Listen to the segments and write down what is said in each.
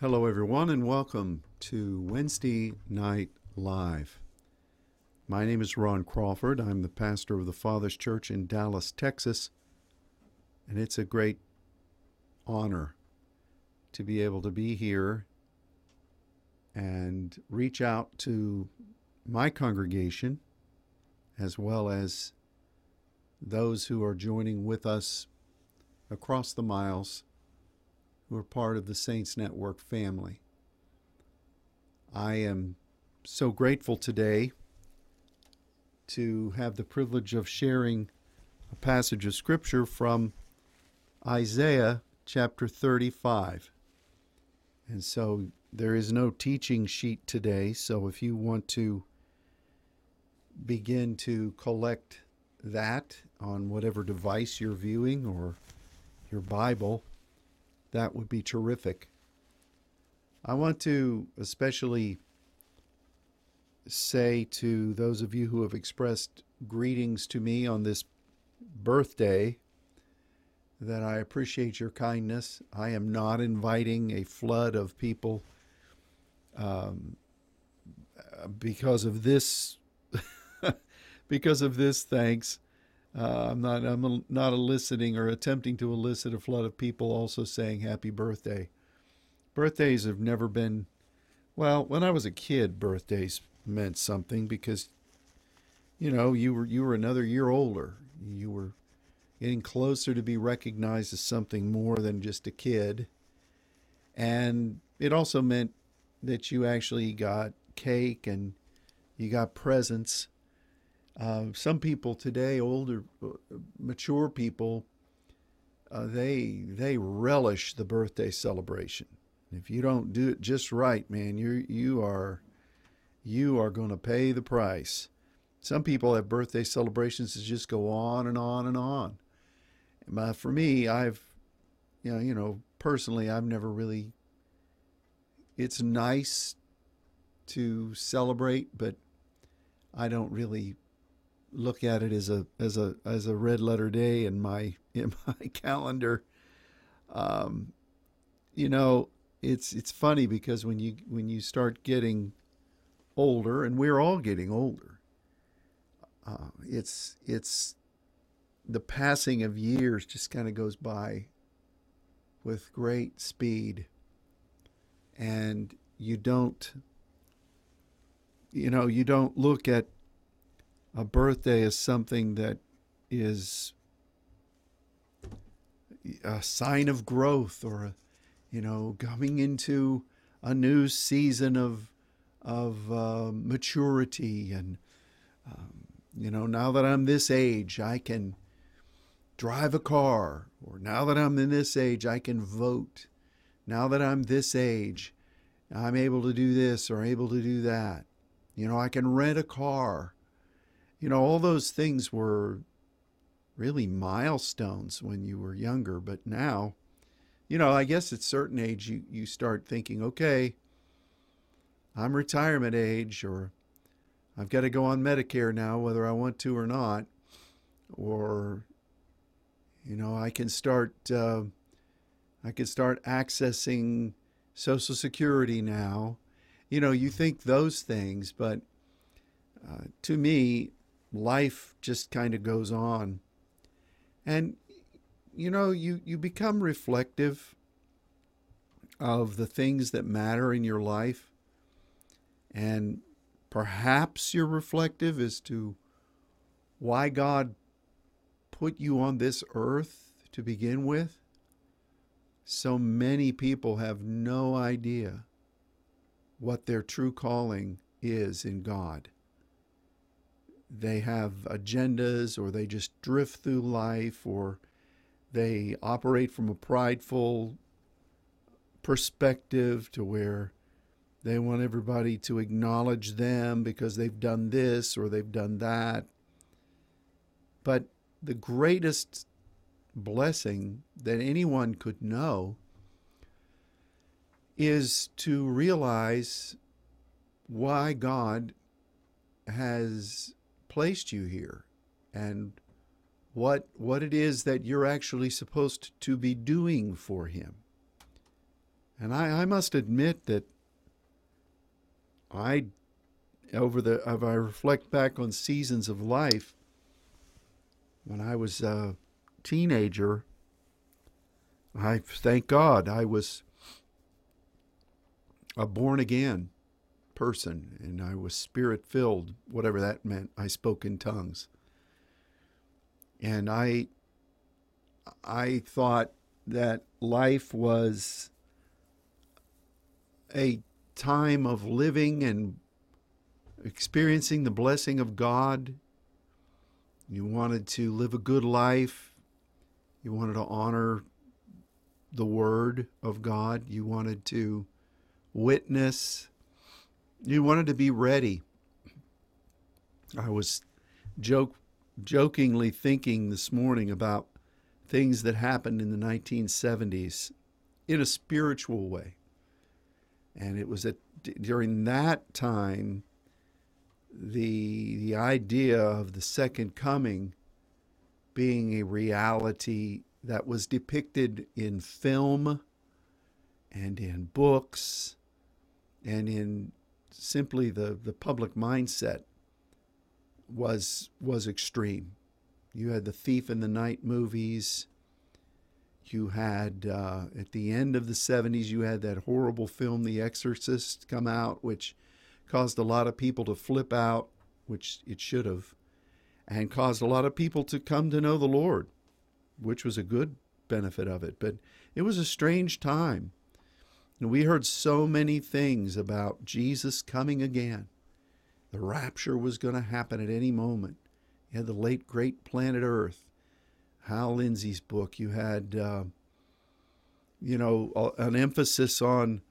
Hello, everyone, and welcome to Wednesday Night Live. My name is Ron Crawford. I'm the pastor of the Father's Church in Dallas, Texas, and it's a great honor to be able to be here and reach out to my congregation as well as those who are joining with us across the miles who are part of the Saints Network family. I am so grateful today to have the privilege of sharing a passage of Scripture from Isaiah chapter 35. And so there is no teaching sheet today, so if you want to begin to collect that on whatever device you're viewing or your Bible, that would be terrific. I want to especially say to those of you who have expressed greetings to me on this birthday that I appreciate your kindness. I am not inviting a flood of people um, because of this. because of this, thanks. Uh, I'm not. I'm not eliciting or attempting to elicit a flood of people also saying happy birthday. Birthdays have never been. Well, when I was a kid, birthdays meant something because, you know, you were you were another year older. You were getting closer to be recognized as something more than just a kid, and it also meant that you actually got cake and you got presents uh, some people today, older, uh, mature people, uh, they they relish the birthday celebration. If you don't do it just right, man, you you are you are going to pay the price. Some people have birthday celebrations that just go on and on and on. But for me, I've you know, you know, personally, I've never really. It's nice to celebrate, but I don't really look at it as a as a as a red letter day in my in my calendar. Um, you know, it's it's funny because when you when you start getting older, and we're all getting older, uh, it's it's the passing of years just kind of goes by with great speed, and you don't you know you don't look at a birthday is something that is a sign of growth or you know coming into a new season of of uh, maturity and um, you know now that I'm this age I can drive a car or now that I'm in this age I can vote. Now that I'm this age I'm able to do this or able to do that. You know I can rent a car you know, all those things were really milestones when you were younger, but now, you know, I guess at certain age you, you start thinking, okay, I'm retirement age, or I've got to go on Medicare now, whether I want to or not, or you know, I can start uh, I can start accessing Social Security now. You know, you think those things, but uh, to me, life just kind of goes on. And, you know, you, you become reflective of the things that matter in your life. And perhaps you're reflective as to why God put you on this earth to begin with. So many people have no idea what their true calling is in God they have agendas or they just drift through life or they operate from a prideful perspective to where they want everybody to acknowledge them because they've done this or they've done that. But the greatest blessing that anyone could know is to realize why God has placed you here and what what it is that you're actually supposed to be doing for him. And I, I must admit that I, over the, if I reflect back on seasons of life, when I was a teenager, I thank God I was a born again person and I was spirit filled, whatever that meant. I spoke in tongues. And I I thought that life was a time of living and experiencing the blessing of God. You wanted to live a good life. You wanted to honor the Word of God. You wanted to witness. You wanted to be ready. I was joke, jokingly thinking this morning about things that happened in the 1970s in a spiritual way. And it was at during that time the the idea of the second coming being a reality that was depicted in film and in books and in simply the, the public mindset was was extreme. You had the Thief in the Night movies. You had uh, at the end of the 70s, you had that horrible film, The Exorcist, come out, which caused a lot of people to flip out, which it should have, and caused a lot of people to come to know the Lord, which was a good benefit of it. But it was a strange time. And we heard so many things about Jesus coming again. The rapture was going to happen at any moment. You had the late, great Planet Earth, Hal Lindsey's book. You had, uh, you know, an emphasis on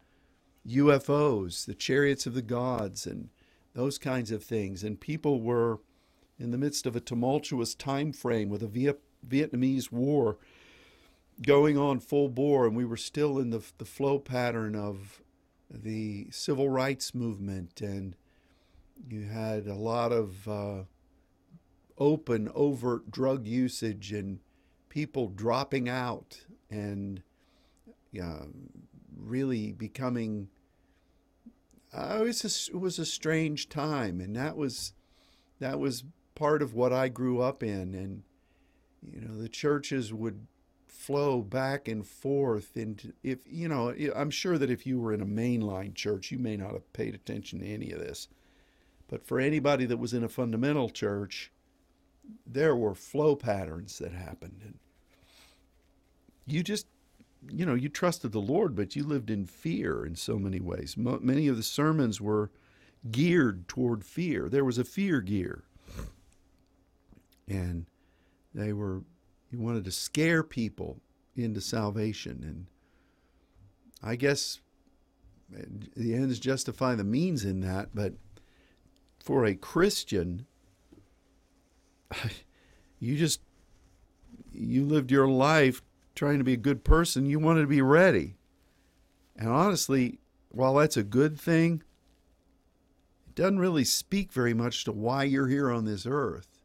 UFOs, the chariots of the gods, and those kinds of things. And people were in the midst of a tumultuous time frame with a Viet- Vietnamese war going on full bore, and we were still in the, the flow pattern of the civil rights movement, and you had a lot of uh, open, overt drug usage and people dropping out and uh, really becoming. Uh, it, was a, it was a strange time, and that was that was part of what I grew up in, and you know the churches would flow back and forth and if you know i'm sure that if you were in a mainline church you may not have paid attention to any of this but for anybody that was in a fundamental church there were flow patterns that happened and you just you know you trusted the lord but you lived in fear in so many ways. Many of the sermons were geared toward fear. There was a fear gear and they were he wanted to scare people into salvation. And I guess the ends justify the means in that, but for a Christian, you just you lived your life trying to be a good person. You wanted to be ready. And honestly, while that's a good thing, it doesn't really speak very much to why you're here on this earth.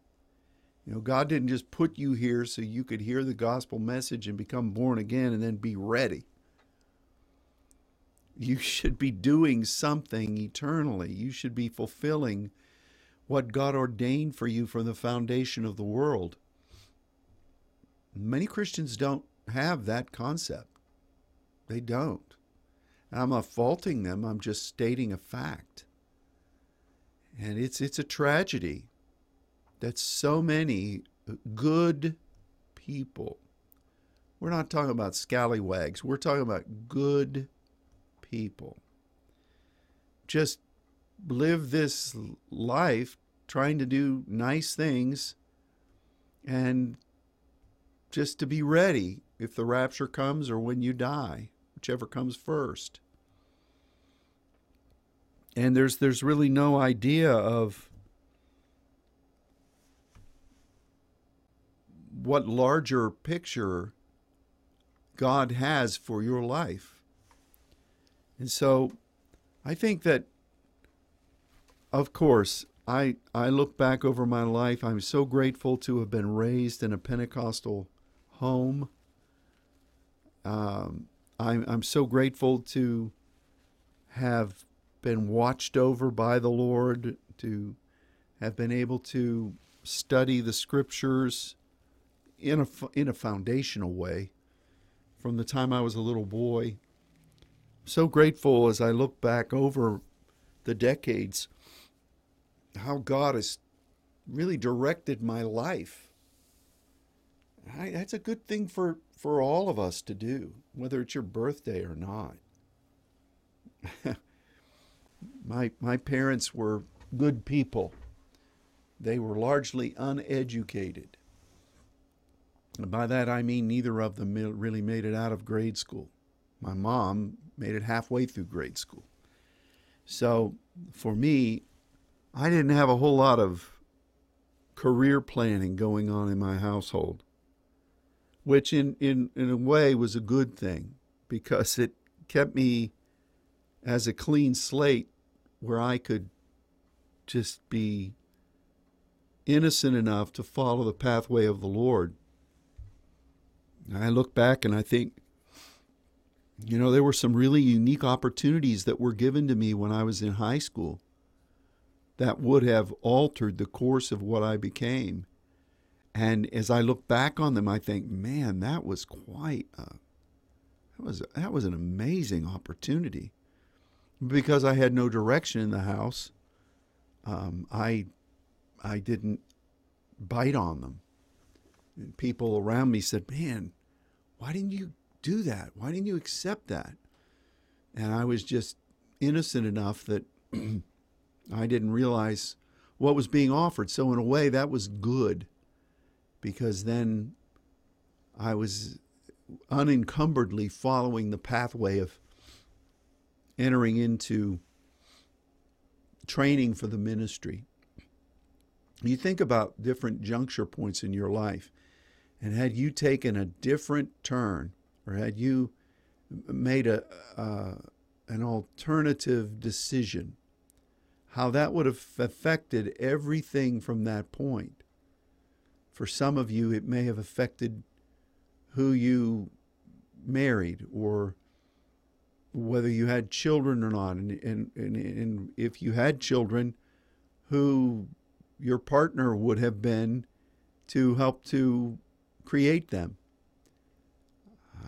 You know, God didn't just put you here so you could hear the gospel message and become born again and then be ready. You should be doing something eternally. You should be fulfilling what God ordained for you from the foundation of the world. Many Christians don't have that concept. They don't. I'm not faulting them, I'm just stating a fact. And it's it's a tragedy that so many good people, we're not talking about scallywags, we're talking about good people, just live this life trying to do nice things and just to be ready if the rapture comes or when you die, whichever comes first. And there's there's really no idea of what larger picture God has for your life. And so I think that, of course, I, I look back over my life. I'm so grateful to have been raised in a Pentecostal home. Um, I'm, I'm so grateful to have been watched over by the Lord, to have been able to study the scriptures in a, in a foundational way from the time I was a little boy. So grateful as I look back over the decades how God has really directed my life. I, that's a good thing for, for all of us to do, whether it's your birthday or not. my, my parents were good people. They were largely uneducated. By that I mean neither of them really made it out of grade school. My mom made it halfway through grade school. So for me, I didn't have a whole lot of career planning going on in my household, which in, in, in a way was a good thing because it kept me as a clean slate where I could just be innocent enough to follow the pathway of the Lord. I look back and I think, you know, there were some really unique opportunities that were given to me when I was in high school that would have altered the course of what I became. And as I look back on them, I think, man, that was quite a, that was that was an amazing opportunity. Because I had no direction in the house, um, I I didn't bite on them. And people around me said, "Man, why didn't you do that? Why didn't you accept that?" And I was just innocent enough that I didn't realize what was being offered. So, in a way, that was good because then I was unencumberedly following the pathway of entering into training for the ministry. You think about different juncture points in your life, and had you taken a different turn, or had you made a uh, an alternative decision, how that would have affected everything from that point. For some of you, it may have affected who you married or whether you had children or not. And, and, and, and if you had children, who your partner would have been to help to create them.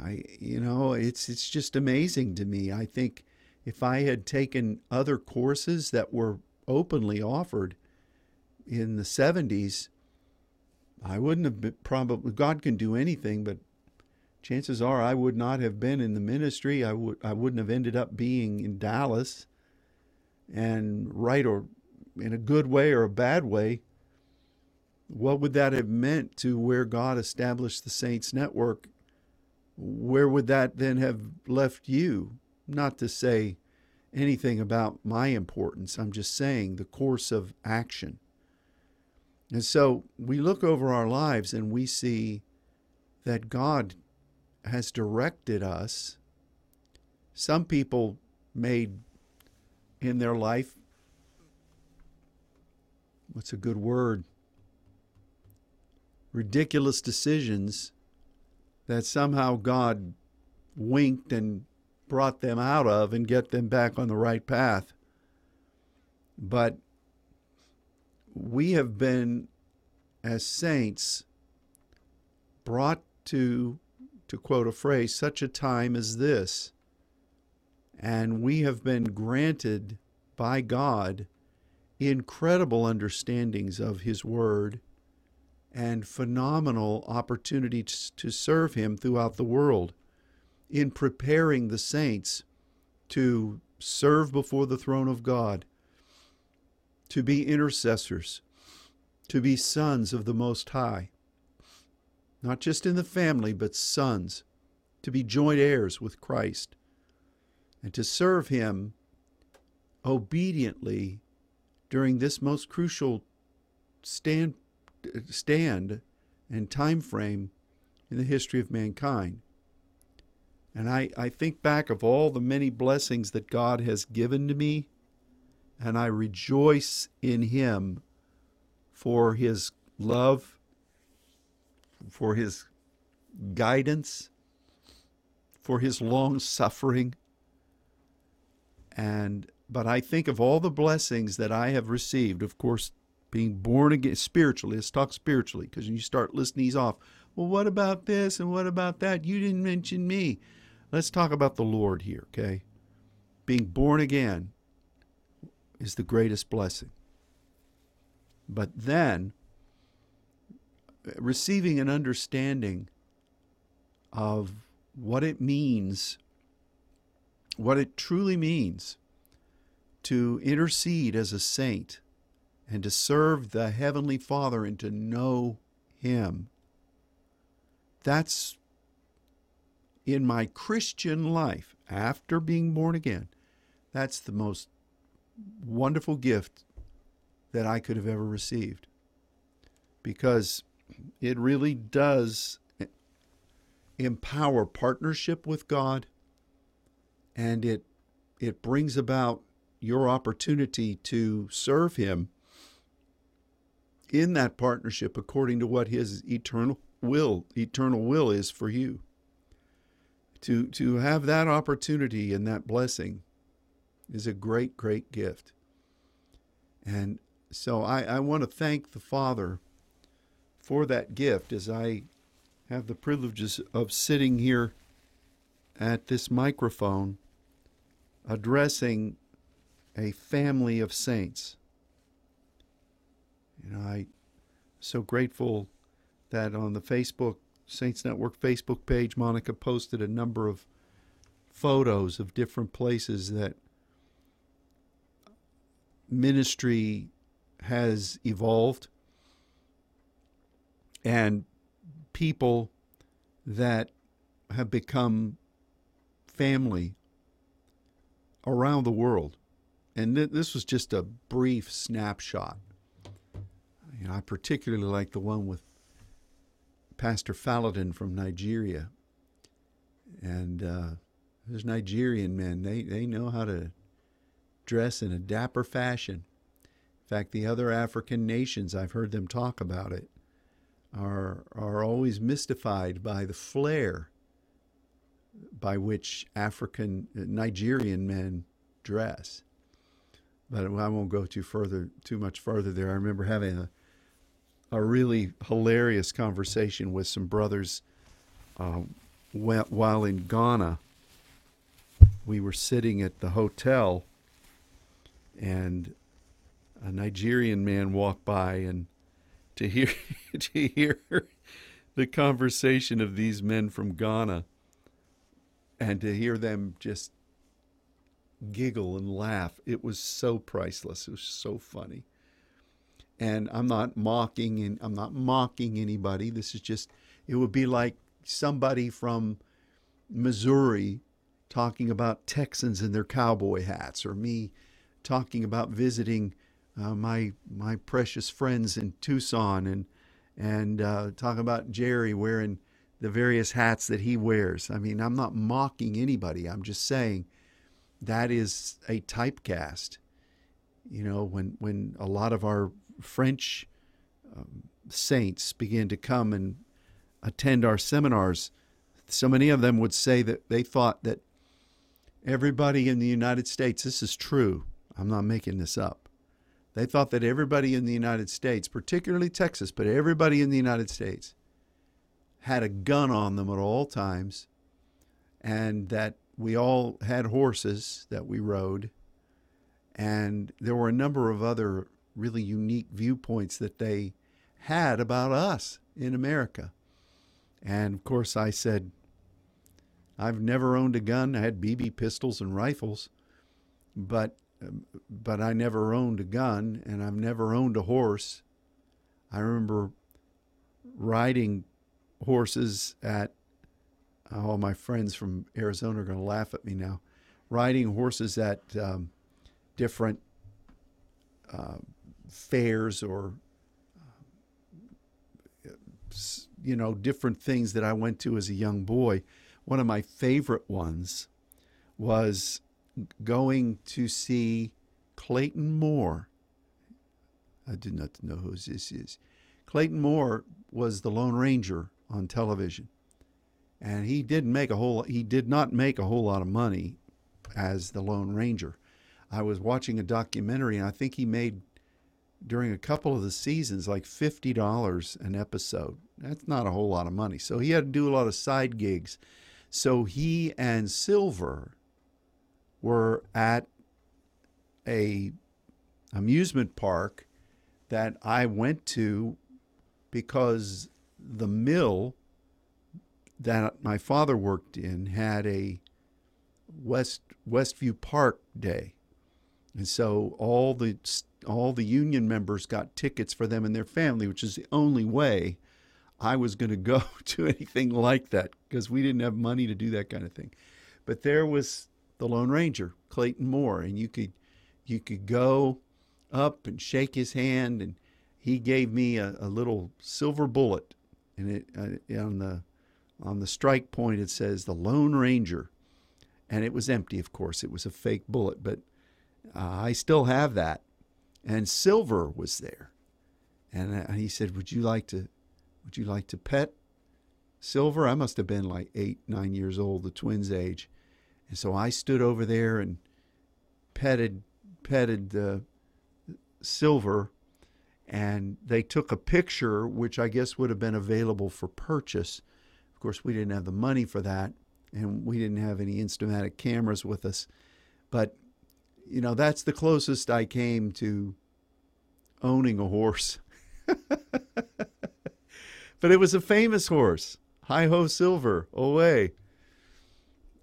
I, you know, it's it's just amazing to me. I think if I had taken other courses that were openly offered in the 70s, I wouldn't have been probably, God can do anything, but chances are I would not have been in the ministry. I, would, I wouldn't have ended up being in Dallas. And right or in a good way or a bad way, what would that have meant to where God established the Saints Network? Where would that then have left you? Not to say anything about my importance, I'm just saying the course of action. And so we look over our lives and we see that God has directed us. Some people made in their life, what's a good word? Ridiculous decisions that somehow God winked and brought them out of and get them back on the right path. But we have been, as saints, brought to, to quote a phrase, such a time as this. And we have been granted by God incredible understandings of His Word and phenomenal opportunities to serve Him throughout the world in preparing the saints to serve before the throne of God, to be intercessors, to be sons of the Most High. Not just in the family, but sons, to be joint heirs with Christ, and to serve Him obediently during this most crucial stand, stand and time frame in the history of mankind. And I, I think back of all the many blessings that God has given to me, and I rejoice in Him for His love, for His guidance, for his long suffering. And but I think of all the blessings that I have received, of course, being born again spiritually. Let's talk spiritually, because you start listing these off, well, what about this and what about that? You didn't mention me. Let's talk about the Lord here, okay? Being born again is the greatest blessing. But then, receiving an understanding of what it means, what it truly means to intercede as a saint and to serve the Heavenly Father and to know Him. That's in my Christian life, after being born again, that's the most wonderful gift that I could have ever received. Because it really does empower partnership with God and it it brings about your opportunity to serve him in that partnership according to what his eternal will eternal will is for you to to have that opportunity and that blessing is a great great gift and so I, I want to thank the Father for that gift as I have the privileges of sitting here at this microphone addressing a family of saints. You know, I so grateful that on the Facebook Saints Network Facebook page, Monica posted a number of photos of different places that ministry has evolved and people that have become family around the world. And th- this was just a brief snapshot. You know, I particularly like the one with Pastor Faladin from Nigeria. And uh, those Nigerian men, they, they know how to dress in a dapper fashion. In fact, the other African nations, I've heard them talk about it, are, are always mystified by the flair by which African, Nigerian men dress. But I won't go too further, too much further there. I remember having a, a really hilarious conversation with some brothers uh, while in Ghana. We were sitting at the hotel, and a Nigerian man walked by, and to hear to hear the conversation of these men from Ghana, and to hear them just giggle and laugh, it was so priceless. It was so funny. And I'm not mocking, and I'm not mocking anybody. This is just, it would be like somebody from Missouri talking about Texans and their cowboy hats, or me talking about visiting uh, my my precious friends in Tucson and and uh, talking about Jerry wearing the various hats that he wears. I mean, I'm not mocking anybody. I'm just saying that is a typecast. You know, when when a lot of our French um, saints began to come and attend our seminars, so many of them would say that they thought that everybody in the United States, this is true. I'm not making this up they thought that everybody in the United States, particularly Texas, but everybody in the United States, had a gun on them at all times, and that we all had horses that we rode. And there were a number of other really unique viewpoints that they had about us in America. And of course, I said, I've never owned a gun. I had BB pistols and rifles, but but I never owned a gun and I've never owned a horse. I remember riding horses at all my friends from Arizona are going to laugh at me now. Riding horses at um, different uh, fairs or uh, you know different things that I went to as a young boy. One of my favorite ones was going to see Clayton Moore. I do not know who this is. Clayton Moore was the Lone Ranger on television. and he didn't make a whole he did not make a whole lot of money as the Lone Ranger. I was watching a documentary, and I think he made during a couple of the seasons like fifty dollars an episode. That's not a whole lot of money. So he had to do a lot of side gigs. So he and Silver were at a amusement park that I went to because the mill that my father worked in had a West Westview Park day. And so all the all the union members got tickets for them and their family, which is the only way I was going to go to anything like that because we didn't have money to do that kind of thing. But there was the Lone Ranger, Clayton Moore, and you could you could go up and shake his hand, and he gave me a, a little silver bullet, and it uh, on the on the strike point it says the Lone Ranger, and it was empty. Of course, it was a fake bullet, but uh, I still have that. And Silver was there, and uh, he said, "Would you like to, would you like to pet Silver?" I must have been like eight, nine years old, the twins' age, and so I stood over there and petted, petted uh, Silver, and they took a picture, which I guess would have been available for purchase. Of course, we didn't have the money for that, and we didn't have any Instamatic cameras with us, but you know, that's the closest I came to owning a horse. but it was a famous horse, Hi Ho Silver, away.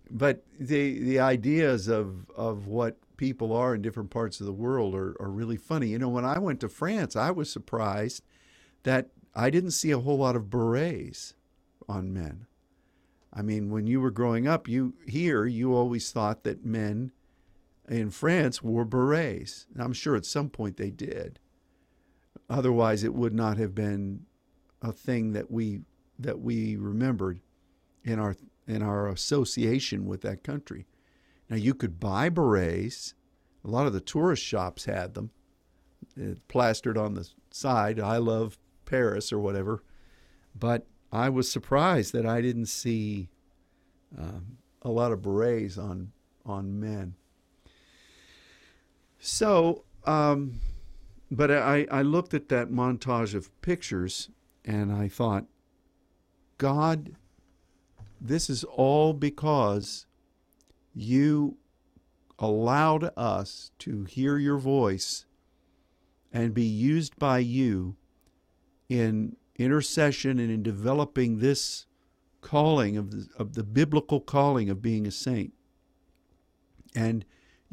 But the the ideas of of what people are in different parts of the world are, are really funny. You know, when I went to France, I was surprised that I didn't see a whole lot of berets on men. I mean, when you were growing up, you here you always thought that men in France wore berets. And I'm sure at some point they did. Otherwise, it would not have been a thing that we that we remembered in our in our association with that country. Now you could buy berets. A lot of the tourist shops had them, uh, plastered on the side. I love Paris or whatever. But I was surprised that I didn't see um, a lot of berets on on men. So, um, but I, I looked at that montage of pictures and I thought, God, this is all because you allowed us to hear your voice and be used by you in intercession and in developing this calling of the, of the biblical calling of being a saint. And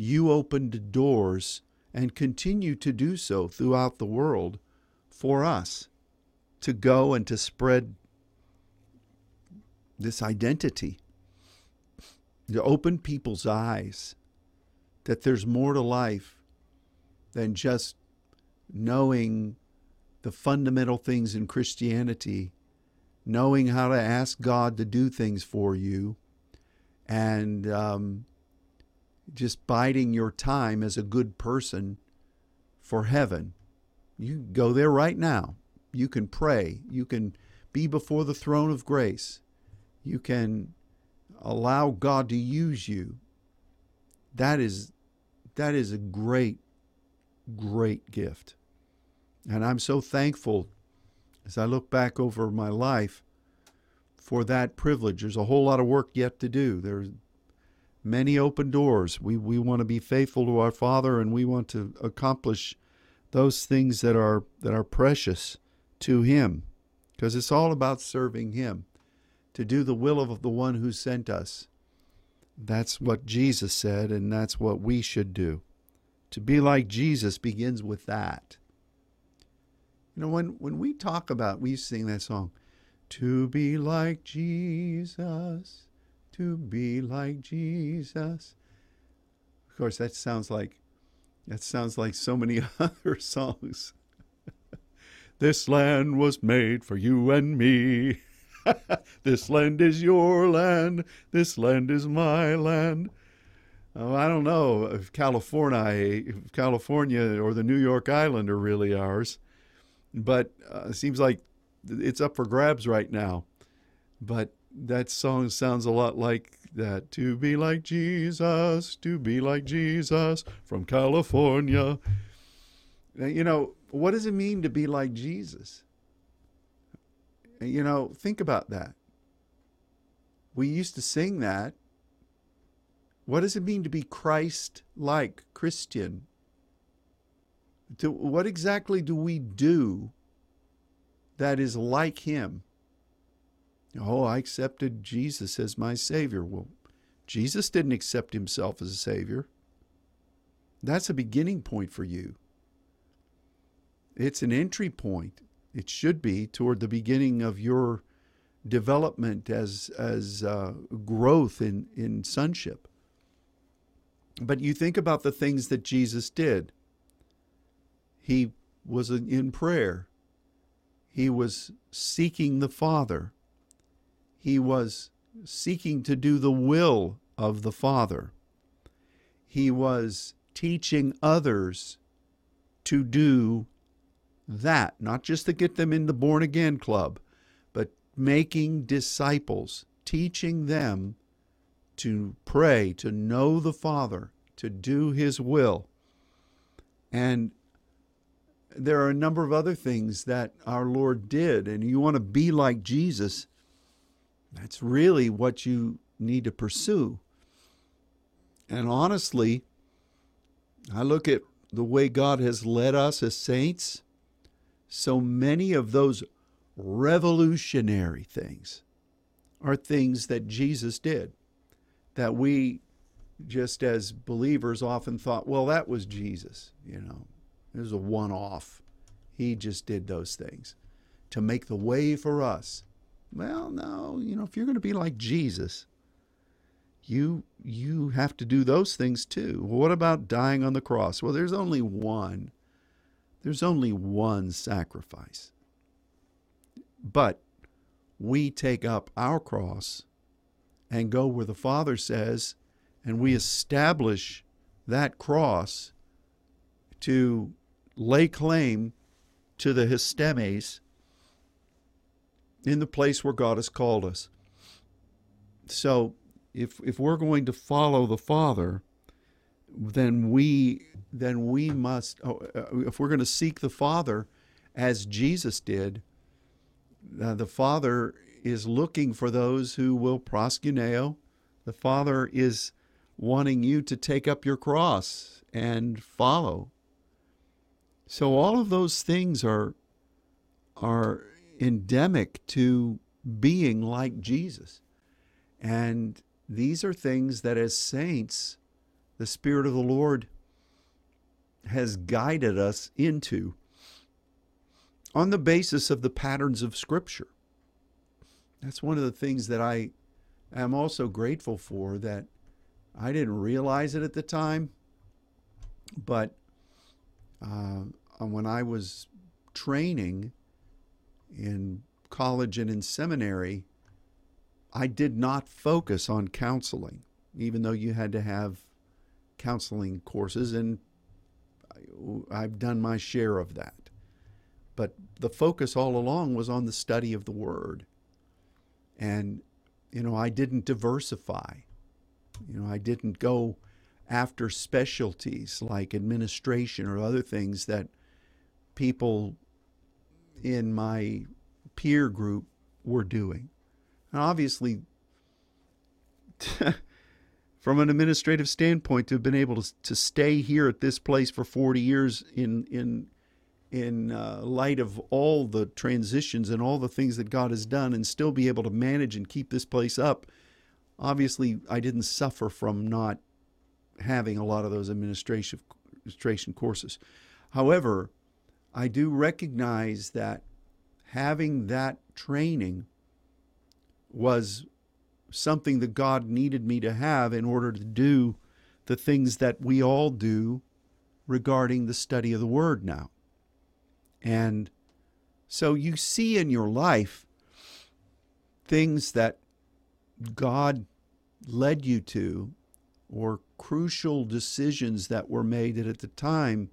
you opened doors and continue to do so throughout the world for us to go and to spread this identity, to open people's eyes that there's more to life than just knowing the fundamental things in Christianity, knowing how to ask God to do things for you, and um, just biding your time as a good person for heaven. You go there right now. You can pray. You can be before the throne of grace. You can allow God to use you. That is that is a great great gift. And I'm so thankful as I look back over my life for that privilege. There's a whole lot of work yet to do. There's many open doors. We, we want to be faithful to our Father and we want to accomplish those things that are that are precious to him because it's all about serving him to do the will of the one who sent us. That's what Jesus said and that's what we should do. To be like Jesus begins with that. You know when when we talk about we sing that song to be like Jesus to be like Jesus. Of course, that sounds like that sounds like so many other songs. this land was made for you and me. this land is your land. This land is my land. Oh, I don't know if California, if California or the New York Island are really ours, but uh, it seems like it's up for grabs right now. But that song sounds a lot like that. To be like Jesus, to be like Jesus from California. You know, what does it mean to be like Jesus? You know, think about that. We used to sing that. What does it mean to be Christ like Christian? To, what exactly do we do that is like Him? Oh, I accepted Jesus as my Savior. Well, Jesus didn't accept Himself as a Savior. That's a beginning point for you. It's an entry point. It should be toward the beginning of your development as as uh, growth in in sonship. But you think about the things that Jesus did. He was in prayer. He was seeking the Father. He was seeking to do the will of the Father. He was teaching others to do that, not just to get them in the born again club, but making disciples, teaching them to pray, to know the Father, to do His will. And there are a number of other things that our Lord did, and you want to be like Jesus. That's really what you need to pursue. And honestly, I look at the way God has led us as saints so many of those revolutionary things are things that Jesus did that we just as believers often thought, well, that was Jesus, you know. It was a one off. He just did those things to make the way for us. Well, no, you know, if you're going to be like Jesus, you you have to do those things too. What about dying on the cross? Well, there's only one there's only one sacrifice. But we take up our cross and go where the Father says, and we establish that cross to lay claim to the histemes in the place where God has called us. So if if we're going to follow the Father, then we then we must, oh, uh, if we're going to seek the Father as Jesus did, uh, the Father is looking for those who will proskuneo. The Father is wanting you to take up your cross and follow. So all of those things are are endemic to being like Jesus. And these are things that as saints the Spirit of the Lord has guided us into on the basis of the patterns of Scripture. That's one of the things that I am also grateful for that I didn't realize it at the time, but uh, when I was training in college and in seminary, I did not focus on counseling, even though you had to have counseling courses, and I've done my share of that. But the focus all along was on the study of the Word. And, you know, I didn't diversify. You know, I didn't go after specialties like administration or other things that people in my peer group were doing. And obviously, from an administrative standpoint to have been able to, to stay here at this place for 40 years in in in uh, light of all the transitions and all the things that God has done and still be able to manage and keep this place up obviously I didn't suffer from not having a lot of those administration administration courses however I do recognize that having that training was something that God needed me to have in order to do the things that we all do regarding the study of the Word now. And so you see in your life things that God led you to, or crucial decisions that were made that at the time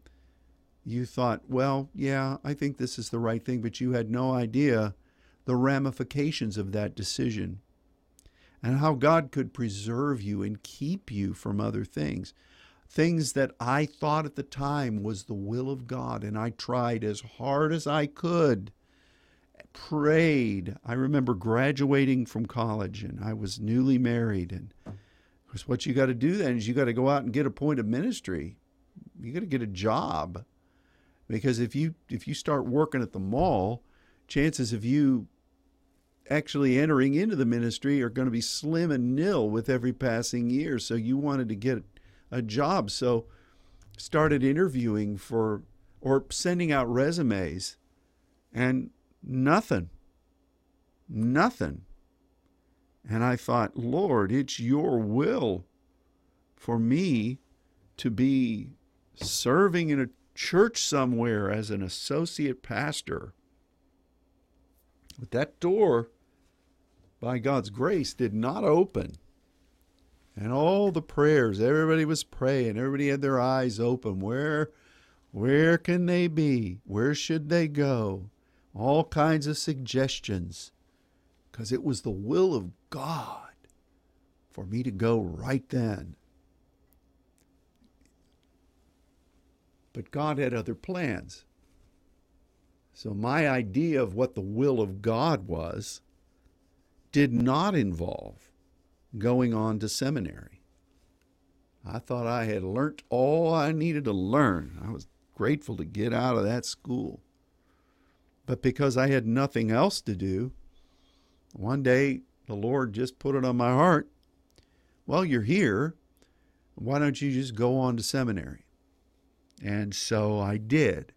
you thought, well, yeah, I think this is the right thing, but you had no idea the ramifications of that decision and how God could preserve you and keep you from other things. Things that I thought at the time was the will of God, and I tried as hard as I could, prayed. I remember graduating from college, and I was newly married. And of course, what you got to do then is you got to go out and get a point of ministry. You got to get a job, because if you if you start working at the mall, chances of you actually entering into the ministry are going to be slim and nil with every passing year. So you wanted to get a job. So started interviewing for or sending out resumes and nothing. Nothing. And I thought, Lord, it's your will for me to be serving in a church somewhere as an associate pastor. But that door by God's grace, did not open. And all the prayers, everybody was praying, everybody had their eyes open. Where where can they be? Where should they go? All kinds of suggestions. Because it was the will of God for me to go right then. But God had other plans. So my idea of what the will of God was did not involve going on to seminary. I thought I had learnt all I needed to learn. I was grateful to get out of that school. But because I had nothing else to do, one day the Lord just put it on my heart well, you're here. Why don't you just go on to seminary? And so I did.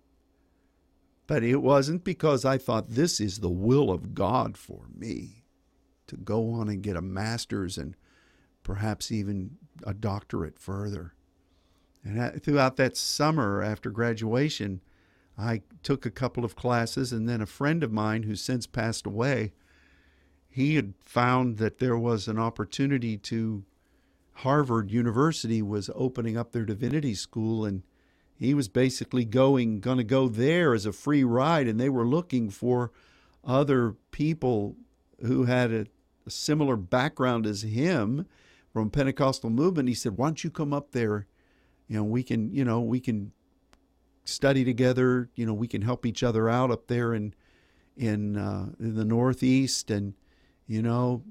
But it wasn't because I thought this is the will of God for me to go on and get a master's and perhaps even a doctorate further. And throughout that summer after graduation, I took a couple of classes, and then a friend of mine who's since passed away, he had found that there was an opportunity to Harvard University was opening up their divinity school, and he was basically going going to go there as a free ride, and they were looking for other people who had a a similar background as him from Pentecostal movement. He said, "Why don't you come up there? You know, we can, you know, we can study together. You know, we can help each other out up there in in, uh, in the Northeast, and you know."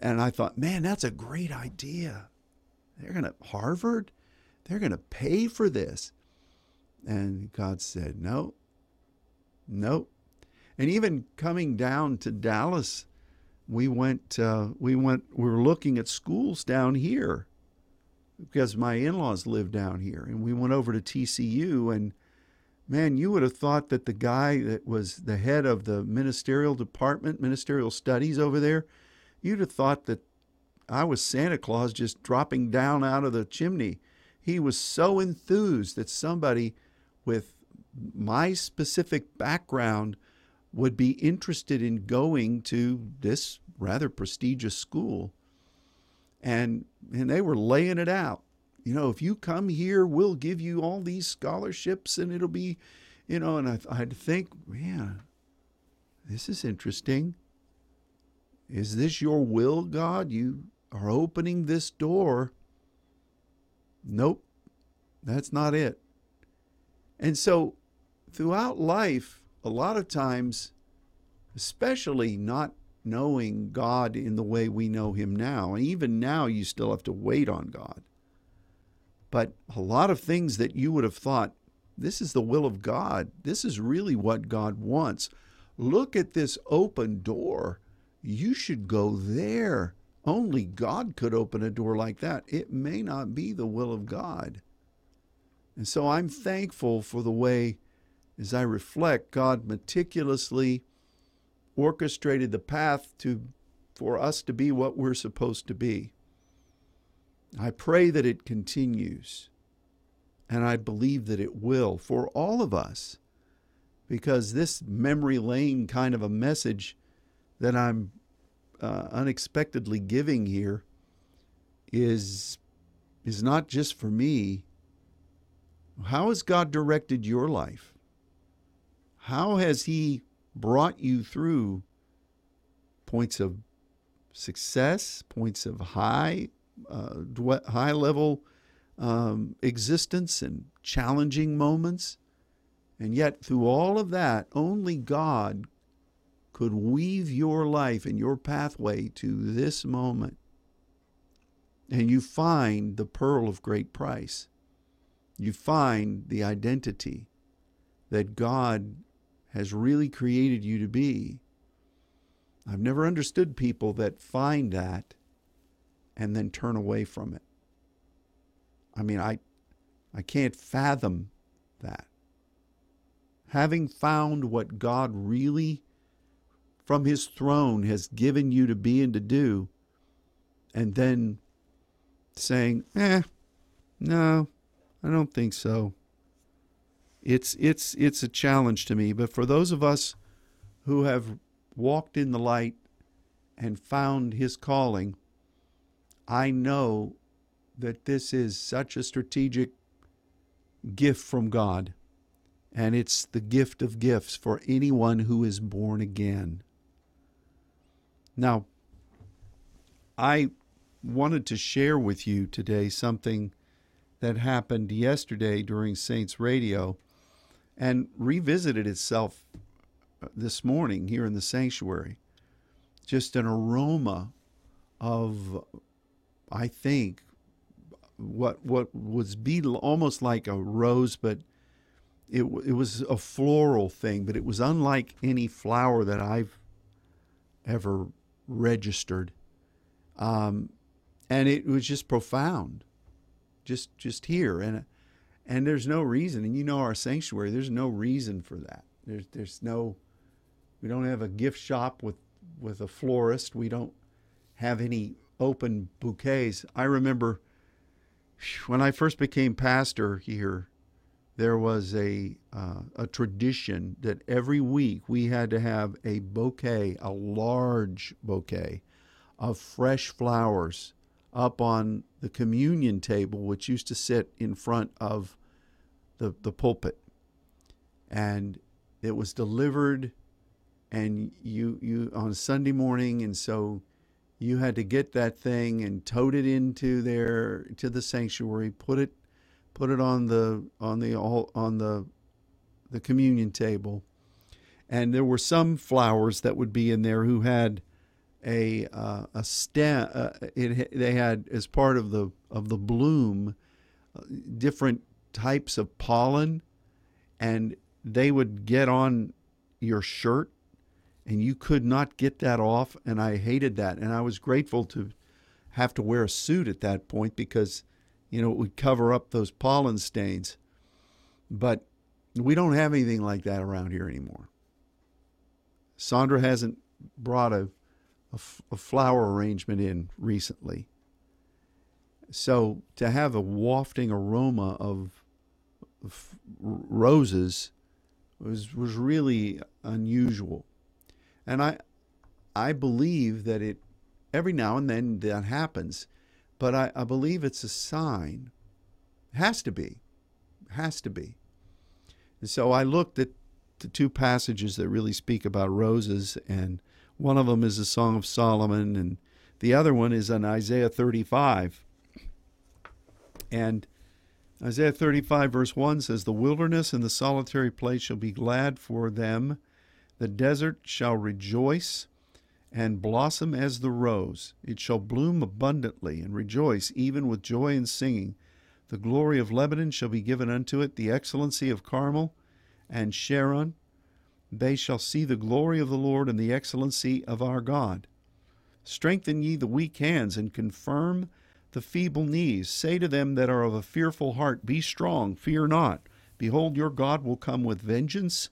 And I thought, man, that's a great idea. They're gonna Harvard. They're gonna pay for this. And God said, no, no. And even coming down to Dallas we went uh, we went we were looking at schools down here because my in-laws live down here and we went over to TCU and man you would have thought that the guy that was the head of the ministerial department ministerial studies over there you'd have thought that I was Santa Claus just dropping down out of the chimney he was so enthused that somebody with my specific background would be interested in going to this rather prestigious school. And, and they were laying it out. You know, if you come here, we'll give you all these scholarships and it'll be, you know, and I, I had to think, man, this is interesting. Is this your will, God? You are opening this door. Nope, that's not it. And so throughout life, a lot of times, especially not knowing God in the way we know Him now, and even now you still have to wait on God. But a lot of things that you would have thought, this is the will of God, this is really what God wants. Look at this open door. You should go there. Only God could open a door like that. It may not be the will of God. And so I'm thankful for the way as I reflect, God meticulously orchestrated the path to for us to be what we're supposed to be. I pray that it continues, and I believe that it will for all of us, because this memory lane kind of a message that I'm uh, unexpectedly giving here is is not just for me. How has God directed your life? How has He brought you through points of success, points of high, uh, high level um, existence and challenging moments. And yet, through all of that, only God could weave your life and your pathway to this moment. And you find the pearl of great price. You find the identity that God has really created you to be. I've never understood people that find that and then turn away from it. I mean, I, I can't fathom that. Having found what God really, from His throne, has given you to be and to do, and then saying, eh, no, I don't think so. It's, it's, it's a challenge to me. But for those of us who have walked in the light and found His calling, I know that this is such a strategic gift from God, and it's the gift of gifts for anyone who is born again. Now, I wanted to share with you today something that happened yesterday during Saints Radio and revisited itself uh, this morning here in the sanctuary. Just an aroma of, I think, what what was be almost like a rose, but it it was a floral thing, but it was unlike any flower that I've ever registered, um, and it was just profound, just just here, and and there's no reason, and you know our sanctuary, there's no reason for that. There's there's no, we don't have a gift shop with with a florist. We don't have any open bouquets. I remember when I first became pastor here, there was a uh, a tradition that every week we had to have a bouquet, a large bouquet of fresh flowers up on the communion table, which used to sit in front of the, the pulpit. And it was delivered and you you on Sunday morning and so you had to get that thing and tote it into there to the sanctuary, put it put it on the on the on the the communion table. And there were some flowers that would be in there who had a uh, a stem. Uh, it, they had as part of the of the bloom uh, different types of pollen, and they would get on your shirt and you could not get that off and I hated that and I was grateful to have to wear a suit at that point because you know it would cover up those pollen stains. But we don't have anything like that around here anymore. Sandra hasn't brought a, a, flower arrangement in recently. So to have a wafting aroma of, of roses was was really unusual. And I, I believe that it, every now and then that happens, but I, I believe it's a sign. Has to be. Has to be. And so I looked at the two passages that really speak about roses, and one of them is the Song of Solomon, and the other one is in Isaiah 35. And Isaiah 35, verse 1 says, The wilderness and the solitary place shall be glad for them the desert shall rejoice and blossom as the rose. It shall bloom abundantly and rejoice, even with joy and singing. The glory of Lebanon shall be given unto it, the excellency of Carmel and Sharon. They shall see the glory of the Lord and the excellency of our God. Strengthen ye the weak hands and confirm the feeble knees. Say to them that are of a fearful heart, Be strong, fear not. Behold, your God will come with vengeance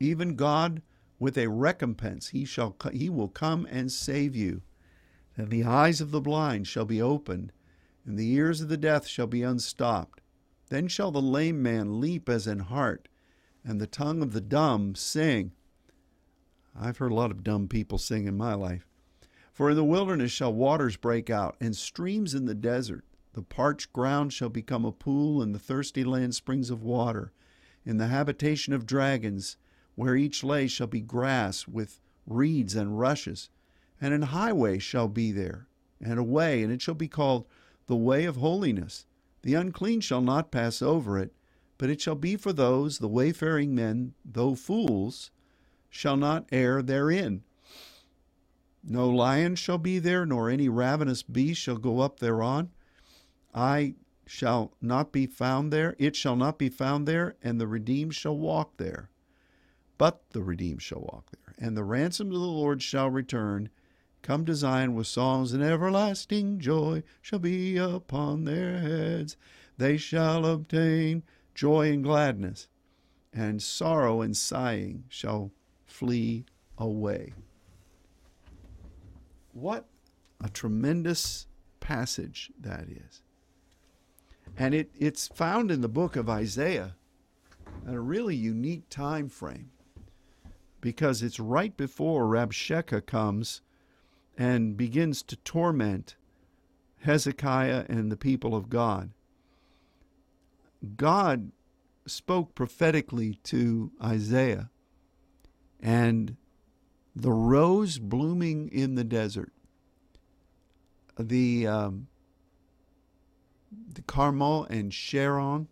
even God with a recompense. He shall he will come and save you. And the eyes of the blind shall be opened, and the ears of the deaf shall be unstopped. Then shall the lame man leap as an hart, and the tongue of the dumb sing. I've heard a lot of dumb people sing in my life. For in the wilderness shall waters break out, and streams in the desert. The parched ground shall become a pool, and the thirsty land springs of water. In the habitation of dragons where each lay shall be grass with reeds and rushes. and an highway shall be there, and a way, and it shall be called the way of holiness. The unclean shall not pass over it, but it shall be for those, the wayfaring men, though fools, shall not err therein. No lion shall be there, nor any ravenous beast shall go up thereon. I shall not be found there, it shall not be found there, and the redeemed shall walk there. But the redeemed shall walk there, and the ransom of the Lord shall return. Come to Zion with songs, and everlasting joy shall be upon their heads. They shall obtain joy and gladness, and sorrow and sighing shall flee away. What a tremendous passage that is. And it, it's found in the book of Isaiah at a really unique time frame because it's right before Rabshakeh comes and begins to torment Hezekiah and the people of God. God spoke prophetically to Isaiah, and the rose blooming in the desert, the um, the Carmel and Sharon.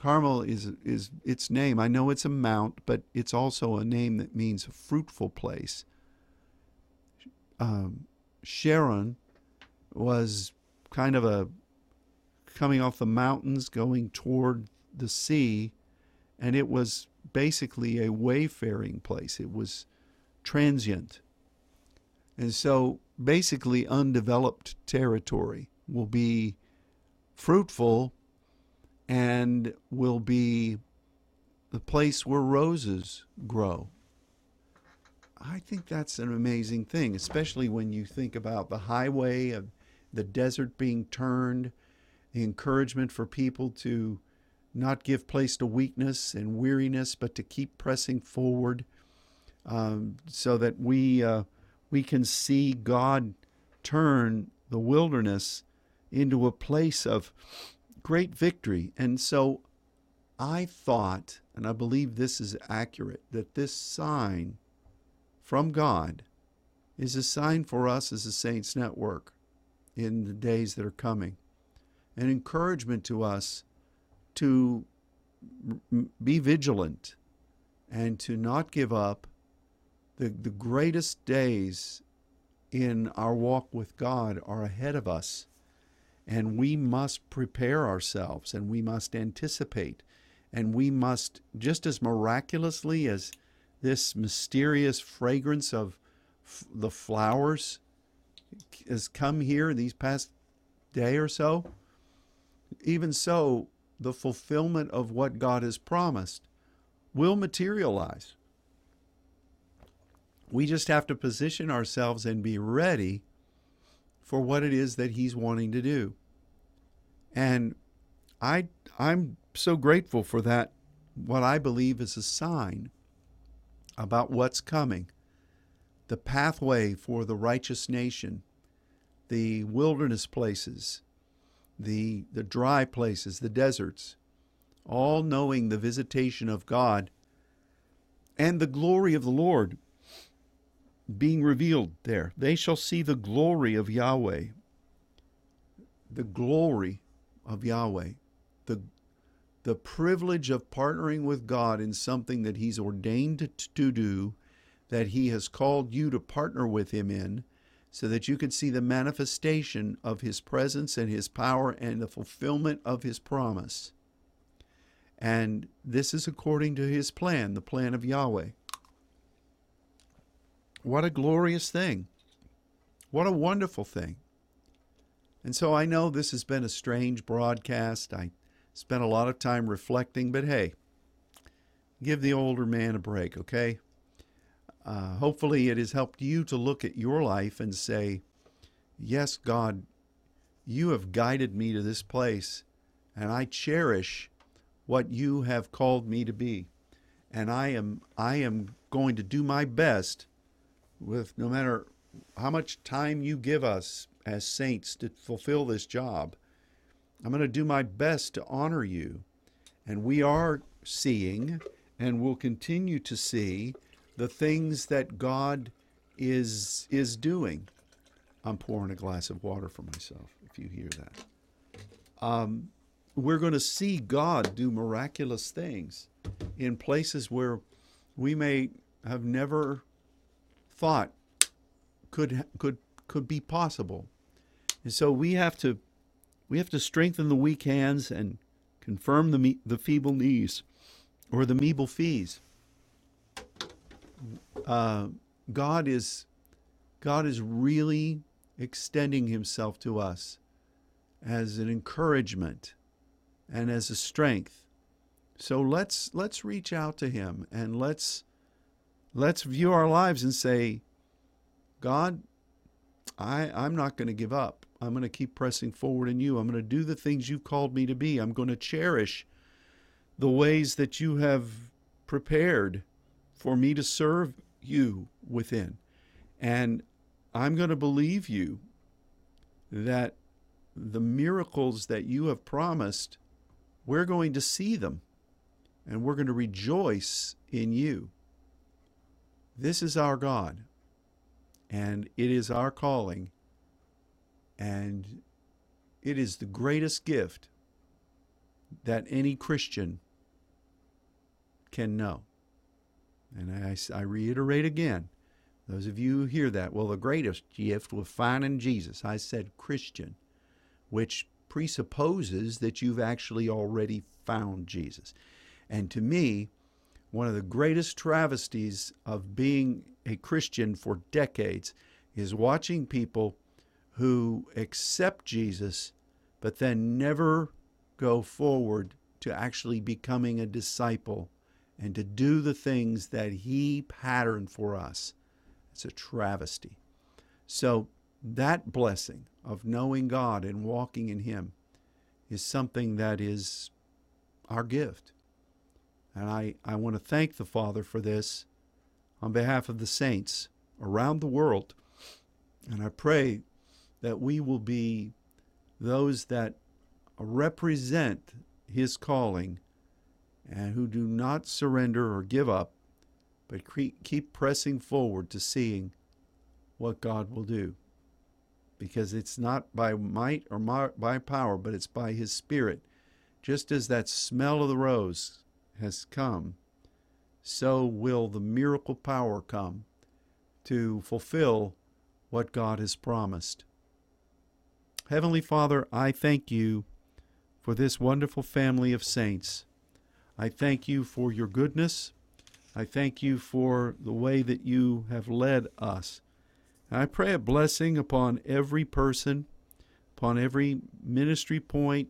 Carmel is is its name. I know it's a mount, but it's also a name that means a fruitful place. Um, Sharon was kind of a coming off the mountains, going toward the sea, and it was basically a wayfaring place. It was transient. And so basically undeveloped territory will be fruitful and will be the place where roses grow. I think that's an amazing thing, especially when you think about the highway of the desert being turned, the encouragement for people to not give place to weakness and weariness, but to keep pressing forward, um, so that we uh, we can see God turn the wilderness into a place of great victory. And so I thought, and I believe this is accurate, that this sign from God is a sign for us as a Saints Network in the days that are coming, an encouragement to us to be vigilant and to not give up. The, the greatest days in our walk with God are ahead of us. And we must prepare ourselves and we must anticipate. And we must, just as miraculously as this mysterious fragrance of f- the flowers has come here these past day or so, even so, the fulfillment of what God has promised will materialize. We just have to position ourselves and be ready for what it is that he's wanting to do. And I I'm so grateful for that what I believe is a sign about what's coming. The pathway for the righteous nation, the wilderness places, the the dry places, the deserts, all knowing the visitation of God and the glory of the Lord being revealed there. They shall see the glory of Yahweh. The glory of Yahweh. The, the privilege of partnering with God in something that He's ordained to do, that He has called you to partner with Him in, so that you could see the manifestation of His presence and His power and the fulfillment of His promise. And this is according to His plan, the plan of Yahweh. What a glorious thing. What a wonderful thing. And so I know this has been a strange broadcast. I spent a lot of time reflecting, but hey, give the older man a break, okay? Uh, hopefully, it has helped you to look at your life and say, Yes, God, you have guided me to this place, and I cherish what you have called me to be. And I am, I am going to do my best with no matter how much time you give us as saints to fulfill this job. I'm going to do my best to honor you. And we are seeing and will continue to see the things that God is is doing. I'm pouring a glass of water for myself. If you hear that, um, we're going to see God do miraculous things in places where we may have never thought could could could be possible. And so we have to we have to strengthen the weak hands and confirm the the feeble knees or the feeble fees. Uh, God is God is really extending himself to us as an encouragement and as a strength. So let's let's reach out to him and let's let's view our lives and say, God, I I'm not going to give up. I'm going to keep pressing forward in you. I'm going to do the things you've called me to be. I'm going to cherish the ways that you have prepared for me to serve you within. And I'm going to believe you that the miracles that you have promised, we're going to see them and we're going to rejoice in you. This is our God, and it is our calling, and it is the greatest gift that any Christian can know. And I, I reiterate again those of you who hear that, well, the greatest gift was finding Jesus. I said Christian, which presupposes that you've actually already found Jesus. And to me, one of the greatest travesties of being a Christian for decades is watching people who accept Jesus but then never go forward to actually becoming a disciple and to do the things that he patterned for us. It's a travesty. So, that blessing of knowing God and walking in him is something that is our gift. And I, I want to thank the Father for this on behalf of the saints around the world. And I pray that we will be those that represent his calling and who do not surrender or give up, but keep pressing forward to seeing what God will do. Because it's not by might or by power, but it's by His Spirit. Just as that smell of the rose has come, so will the miracle power come to fulfill what God has promised. Heavenly Father, I thank you for this wonderful family of saints. I thank you for your goodness. I thank you for the way that you have led us. I pray a blessing upon every person, upon every ministry point,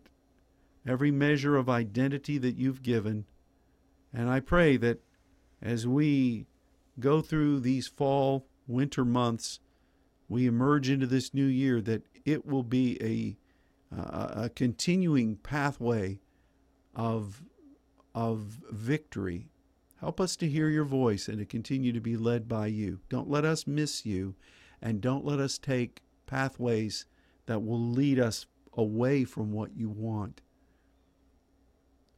every measure of identity that you've given. And I pray that as we go through these fall, winter months, we emerge into this new year, that it will be a, a, a continuing pathway of of victory. Help us to hear your voice and to continue to be led by you. Don't let us miss you, and don't let us take pathways that will lead us away from what you want.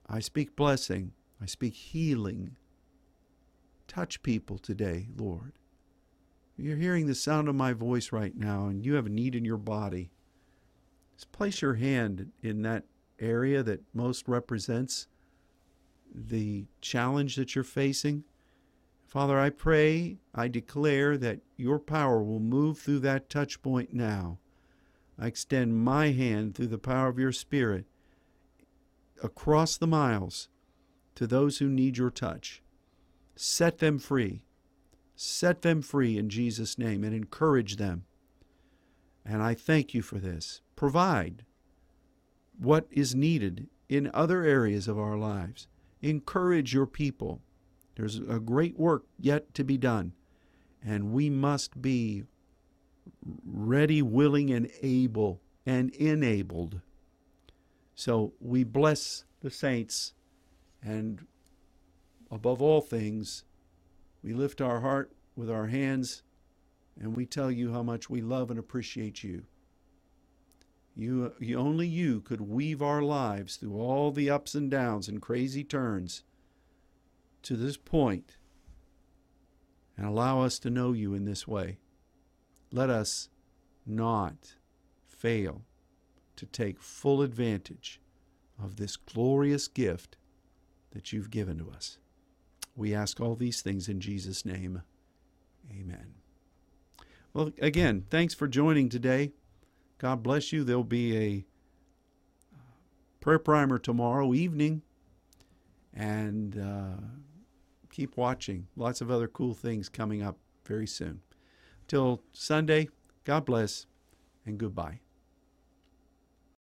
I speak blessing, I speak healing. Touch people today, Lord. You're hearing the sound of my voice right now, and you have a need in your body. Just place your hand in that area that most represents the challenge that you're facing. Father, I pray, I declare that your power will move through that touch point now. I extend my hand through the power of your Spirit across the miles to those who need your touch. Set them free. Set them free in Jesus' name and encourage them. And I thank you for this. Provide what is needed in other areas of our lives. Encourage your people. There's a great work yet to be done, and we must be ready, willing, and able and enabled. So we bless the saints, and above all things, we lift our heart with our hands and we tell you how much we love and appreciate you. You, you only you could weave our lives through all the ups and downs and crazy turns to this point and allow us to know you in this way. Let us not fail to take full advantage of this glorious gift that you've given to us. We ask all these things in Jesus' name. Amen. Well, again, thanks for joining today. God bless you. There'll be a prayer primer tomorrow evening. And uh, keep watching. Lots of other cool things coming up very soon. Till Sunday, God bless and goodbye.